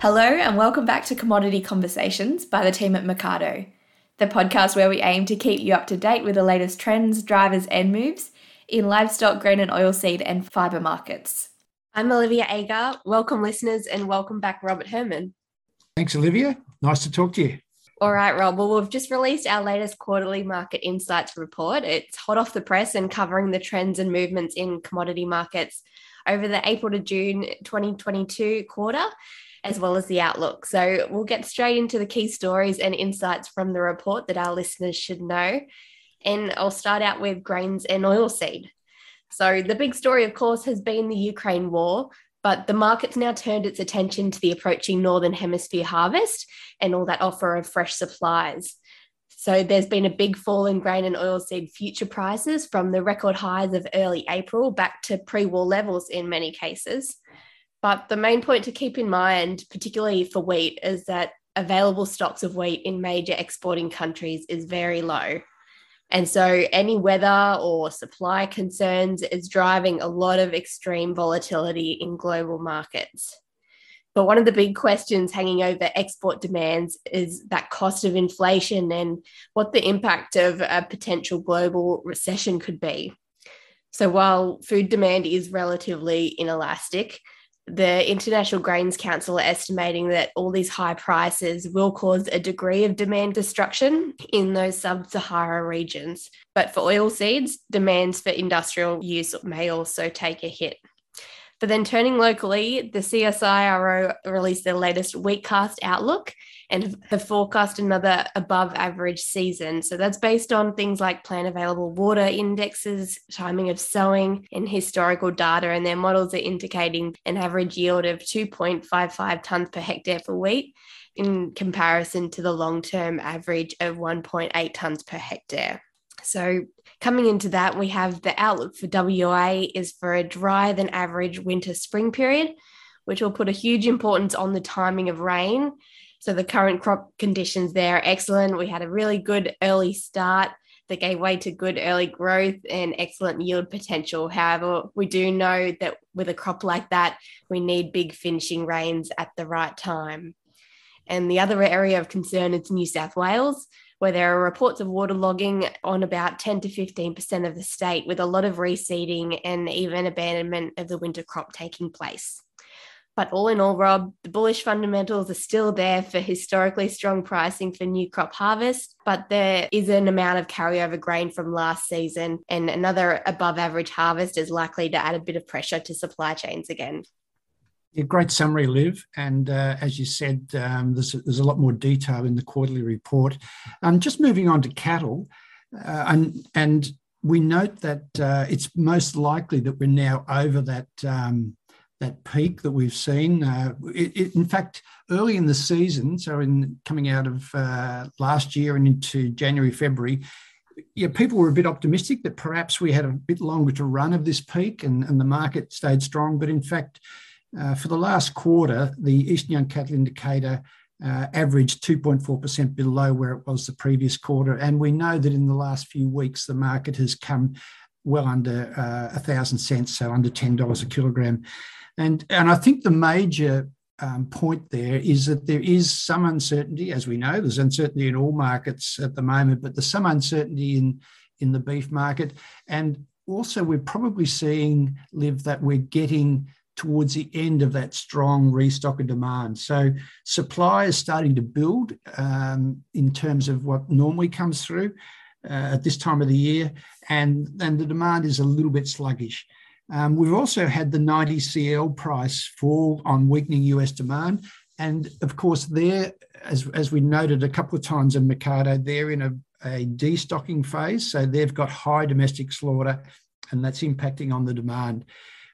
Hello, and welcome back to Commodity Conversations by the team at Mecardo, the podcast where we aim to keep you up to date with the latest trends, drivers, and moves in livestock, grain and oilseed, and fibre markets. I'm Olivia Agar. Welcome, listeners, and welcome back, Robert Herrmann. Thanks, Olivia. Nice to talk to you. All right, Rob. Well, we've just released our latest quarterly market insights report. It's hot off the press and covering the trends and movements in commodity markets over the April to June 2022 quarter as well as the outlook. So we'll get straight into the key stories and insights from the report that our listeners should know. And I'll start out with grains and oilseed. So the big story, of course, has been the Ukraine war, but the market's now turned its attention to the approaching Northern Hemisphere harvest and all that offer of fresh supplies. So there's been a big fall in grain and oilseed future prices from the record highs of early April back to pre war levels in many cases. But the main point to keep in mind, particularly for wheat, is that available stocks of wheat in major exporting countries is very low. And so any weather or supply concerns is driving a lot of extreme volatility in global markets. But one of the big questions hanging over export demands is that cost of inflation and what the impact of a potential global recession could be. So while food demand is relatively inelastic, the International Grains Council are estimating that all these high prices will cause a degree of demand destruction in those sub Sahara regions. But for oil seeds, demands for industrial use may also take a hit. But then turning locally, the CSIRO released their latest Wheatcast outlook and have forecast another above average season. So that's based on things like plant available water indexes, timing of sowing, and historical data. And their models are indicating an average yield of 2.55 tonnes per hectare for wheat in comparison to the long term average of 1.8 tonnes per hectare. So coming into that, we have the outlook for WA is for a drier than average winter spring period, which will put a huge importance on the timing of rain. So the current crop conditions there are excellent. We had a really good early start that gave way to good early growth and excellent yield potential. However, we do know that with a crop like that, we need big finishing rains at the right time. And the other area of concern is New South Wales where there are reports of waterlogging on about 10 to 15% of the state, with a lot of reseeding and even abandonment of the winter crop taking place. But all in all, Rob, the bullish fundamentals are still there for historically strong pricing for new crop harvest, but there is an amount of carryover grain from last season, and another above average harvest is likely to add a bit of pressure to supply chains again. Yeah, great summary, Liv. And uh, as you said, um, there's, there's a lot more detail in the quarterly report. Um, just moving on to cattle, uh, and, and we note that uh, it's most likely that we're now over that um, that peak that we've seen. Uh, it, it, in fact, early in the season, so in coming out of uh, last year and into January, February, yeah, people were a bit optimistic that perhaps we had a bit longer to run of this peak and, and the market stayed strong. But in fact, uh, for the last quarter, the Eastern Young Cattle Indicator uh, averaged 2.4% below where it was the previous quarter. And we know that in the last few weeks, the market has come well under uh, a thousand cents, so under $10 a kilogram. And, and I think the major um, point there is that there is some uncertainty, as we know, there's uncertainty in all markets at the moment, but there's some uncertainty in, in the beef market. And also, we're probably seeing, Liv, that we're getting towards the end of that strong restock of demand. So supply is starting to build um, in terms of what normally comes through uh, at this time of the year, and then the demand is a little bit sluggish. Um, we've also had the 90 CL price fall on weakening US demand. And of course, there, as, as we noted a couple of times in Mecardo, they're in a, a destocking phase. So they've got high domestic slaughter, and that's impacting on the demand.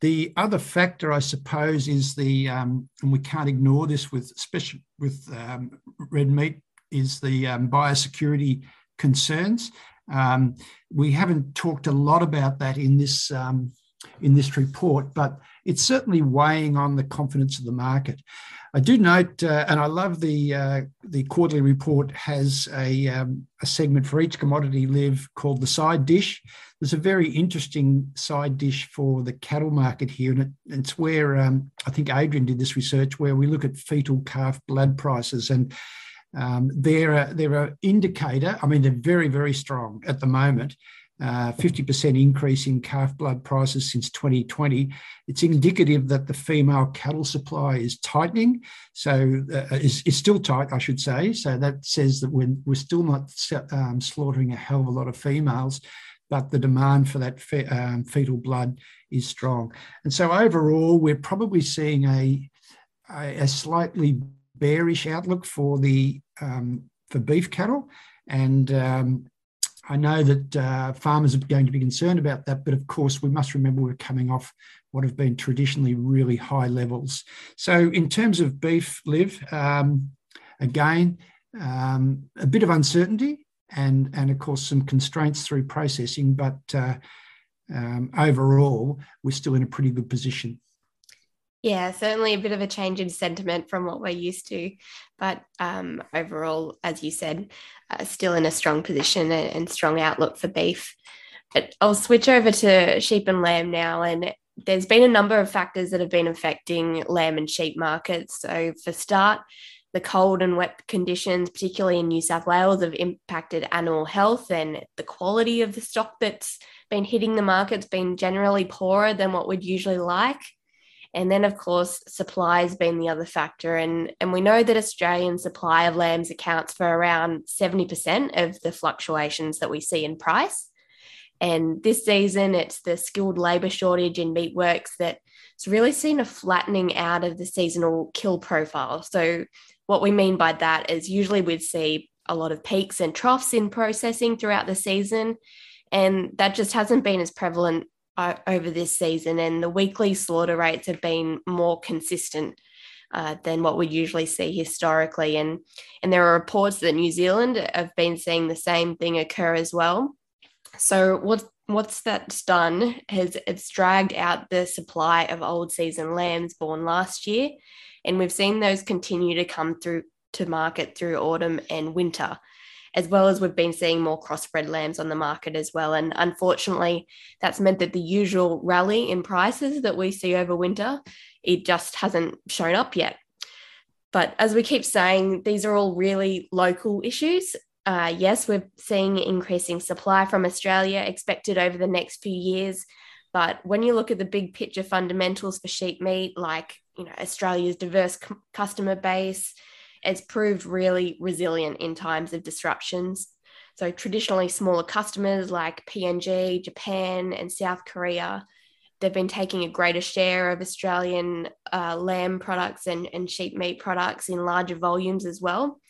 The other factor, I suppose, is the, um, and we can't ignore this with, especially with um, red meat, is the um, biosecurity concerns. Um, we haven't talked a lot about that in this um, in this report, but it's certainly weighing on the confidence of the market. I do note, uh, and I love the uh, the quarterly report has a, um, a segment for each commodity live called the side dish. There's a very interesting side dish for the cattle market here, and it, it's where um, I think Adrian did this research where we look at fetal calf blood prices and. Um, they're a, they're an indicator. I mean, they're very very strong at the moment, uh, 50% increase in calf blood prices since 2020. It's indicative that the female cattle supply is tightening. So uh, is, is still tight, I should say. So that says that we're, we're still not um, slaughtering a hell of a lot of females, but the demand for that fe- um, fetal blood is strong. And so overall, we're probably seeing a, a, a slightly bearish outlook for the um, for beef cattle. And um, I know that uh, farmers are going to be concerned about that, but of course, we must remember we're coming off what have been traditionally really high levels. So, in terms of beef live, um, again, um, a bit of uncertainty and, and of course, some constraints through processing, but uh, um, overall, we're still in a pretty good position. Yeah, certainly a bit of a change in sentiment from what we're used to. But um, overall, as you said, uh, still in a strong position and, and strong outlook for beef. But I'll switch over to sheep and lamb now. And there's been a number of factors that have been affecting lamb and sheep markets. So, for start, the cold and wet conditions, particularly in New South Wales, have impacted animal health and the quality of the stock that's been hitting the market's been generally poorer than what we'd usually like. And then, of course, supply has been the other factor. And, and we know that Australian supply of lambs accounts for around 70% of the fluctuations that we see in price. And this season, it's the skilled labour shortage in meatworks that's really seen a flattening out of the seasonal kill profile. So, what we mean by that is usually we'd see a lot of peaks and troughs in processing throughout the season. And that just hasn't been as prevalent over this season, and the weekly slaughter rates have been more consistent uh, than what we usually see historically. And and there are reports that New Zealand have been seeing the same thing occur as well. So what what's that's done has it's dragged out the supply of old season lambs born last year, and we've seen those continue to come through to market through autumn and winter as well as we've been seeing more crossbred lambs on the market as well. And unfortunately, that's meant that the usual rally in prices that we see over winter, it just hasn't shown up yet. But as we keep saying, these are all really local issues. Uh, yes, we're seeing increasing supply from Australia expected over the next few years. But when you look at the big picture fundamentals for sheep meat, like you know Australia's diverse customer base, it's proved really resilient in times of disruptions. So, traditionally, smaller customers like PNG, Japan, and South Korea, they've been taking a greater share of Australian uh, lamb products and, and sheep meat products in larger volumes as well.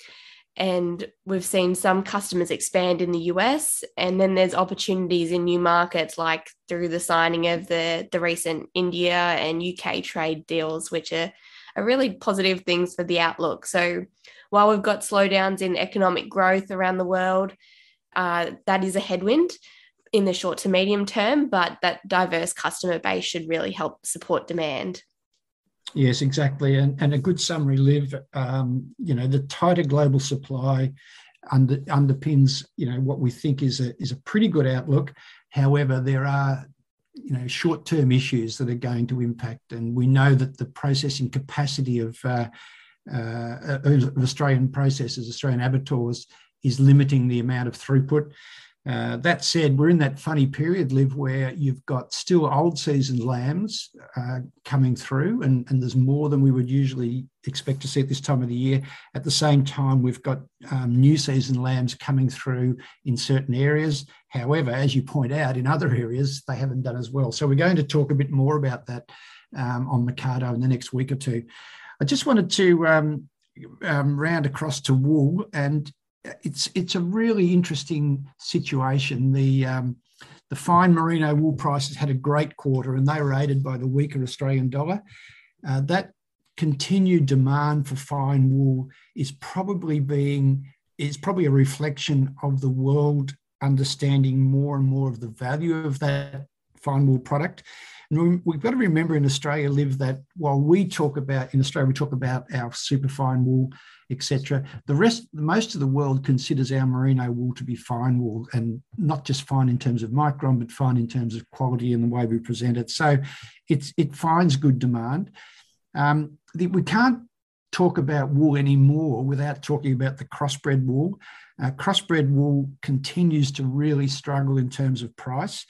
And we've seen some customers expand in the US, and then there's opportunities in new markets, like through the signing of the, the recent India and UK trade deals, which are are really positive things for the outlook. So while we've got slowdowns in economic growth around the world, uh, that is a headwind in the short to medium term, but that diverse customer base should really help support demand. Yes, exactly. And, and a good summary, Liv, um, you know, the tighter global supply under, underpins, you know, what we think is a, is a pretty good outlook. However, there are you know short-term issues that are going to impact, and we know that the processing capacity of, uh, uh, Australian processors, Australian abattoirs, is limiting the amount of throughput. Uh, that said, we're in that funny period, Liv, where you've got still old season lambs uh, coming through, and, and there's more than we would usually expect to see at this time of the year. At the same time, we've got um, new season lambs coming through in certain areas. However, as you point out, in other areas, they haven't done as well. So we're going to talk a bit more about that um, on Mecardo in the next week or two. I just wanted to um, um round across to wool and it's it's a really interesting situation. The um, the fine merino wool prices had a great quarter, and they were aided by the weaker Australian dollar. Uh, that continued demand for fine wool is probably being is probably a reflection of the world understanding more and more of the value of that fine wool product. And we've got to remember in Australia, Liv, that while we talk about in Australia, we talk about our super fine wool, etc. The rest, most of the world considers our merino wool to be fine wool, and not just fine in terms of micron, but fine in terms of quality and the way we present it. So, it's it finds good demand. Um, the, we can't talk about wool anymore without talking about the crossbred wool. Uh, crossbred wool continues to really struggle in terms of price.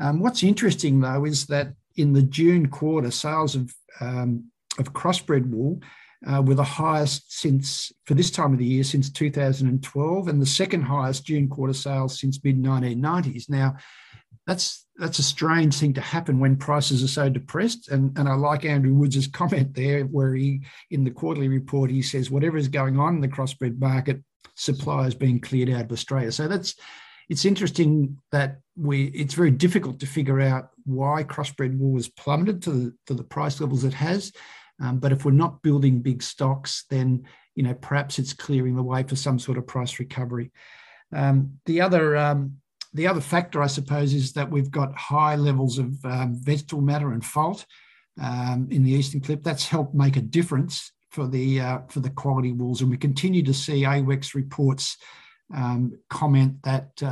Um, what's interesting though is that in the June quarter, sales of um, of crossbred wool uh, were the highest since for this time of the year since 2012, and the second highest June quarter sales since mid 1990s. Now, that's that's a strange thing to happen when prices are so depressed. And, and I like Andrew Woods' comment there, where he in the quarterly report he says whatever is going on in the crossbred market, supply is being cleared out of Australia. So that's it's interesting that we it's very difficult to figure out why crossbred wool has plummeted to the, to the price levels it has. Um, but if we're not building big stocks, then you know perhaps it's clearing the way for some sort of price recovery. Um, the other um, the other factor, I suppose, is that we've got high levels of um, vegetable matter and fault um, in the eastern clip. That's helped make a difference for the uh, for the quality wools, and we continue to see AWEX reports um, comment that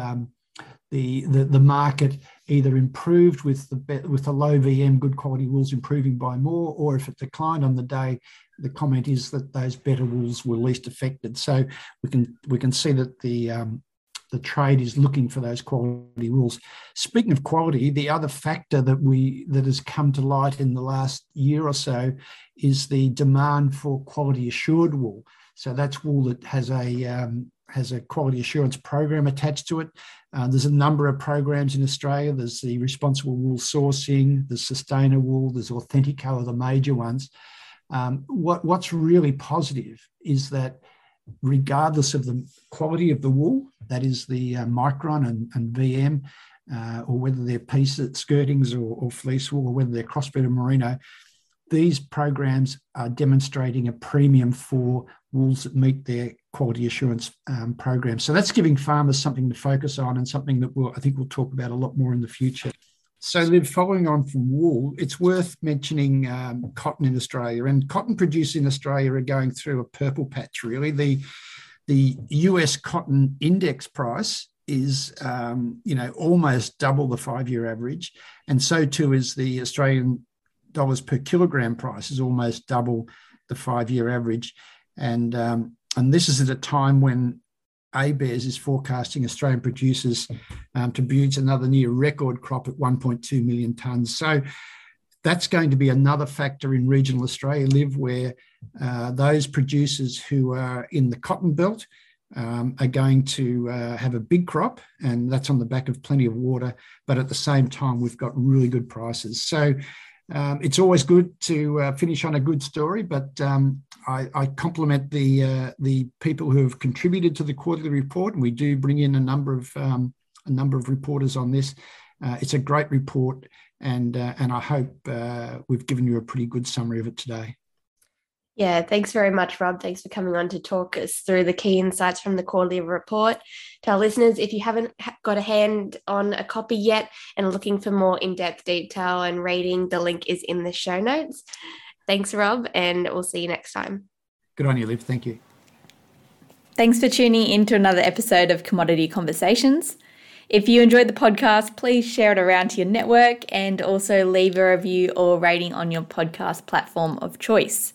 the, the the market either improved with the with the low VM good quality wools improving by more, or if it declined on the day, the comment is that those better wools were least affected. So we can we can see that the um, the trade is looking for those quality wools. Speaking of quality, the other factor that we that has come to light in the last year or so is the demand for quality assured wool. So that's wool that has a um, has a quality assurance program attached to it. Uh, there's a number of programs in Australia. There's the Responsible Wool Sourcing, the SustainaWOOL, there's Authentico are the major ones. Um, what, what's really positive is that regardless of the quality of the wool, that is the uh, micron and, and VM, uh, or whether they're piece skirtings or, or, fleece wool, or whether they're crossbred or merino, these programs are demonstrating a premium for wools that meet their quality assurance um, program. So that's giving farmers something to focus on and something that we'll, I think we'll talk about a lot more in the future. So, following on from wool, it's worth mentioning um, cotton in Australia. And cotton producers in Australia are going through a purple patch, really. The, the US cotton index price is, um, you know, almost double the five-year average. And so too is the Australian dollars per kilogram price is almost double the five-year average. And um, and this is at a time when ABARES is forecasting Australian producers um, to produce another near record crop at 1.2 million tonnes. So that's going to be another factor in regional Australia live where uh, those producers who are in the cotton belt um, are going to uh, have a big crop, and that's on the back of plenty of water. But at the same time, we've got really good prices. So um, it's always good to uh, finish on a good story, but um, I, I, compliment the uh, the people who have contributed to the quarterly report, and we do bring in a number of um, a number of reporters on this. Uh, it's a great report, and uh, and I hope uh, we've given you a pretty good summary of it today. Yeah, thanks very much, Rob. Thanks for coming on to talk us through the key insights from the quarterly report. To our listeners, if you haven't got a hand on a copy yet and are looking for more in depth detail and rating, the link is in the show notes. Thanks, Rob, and we'll see you next time. Good on you, Liv. Thank you. Thanks for tuning in to another episode of Commodity Conversations. If you enjoyed the podcast, please share it around to your network and also leave a review or rating on your podcast platform of choice.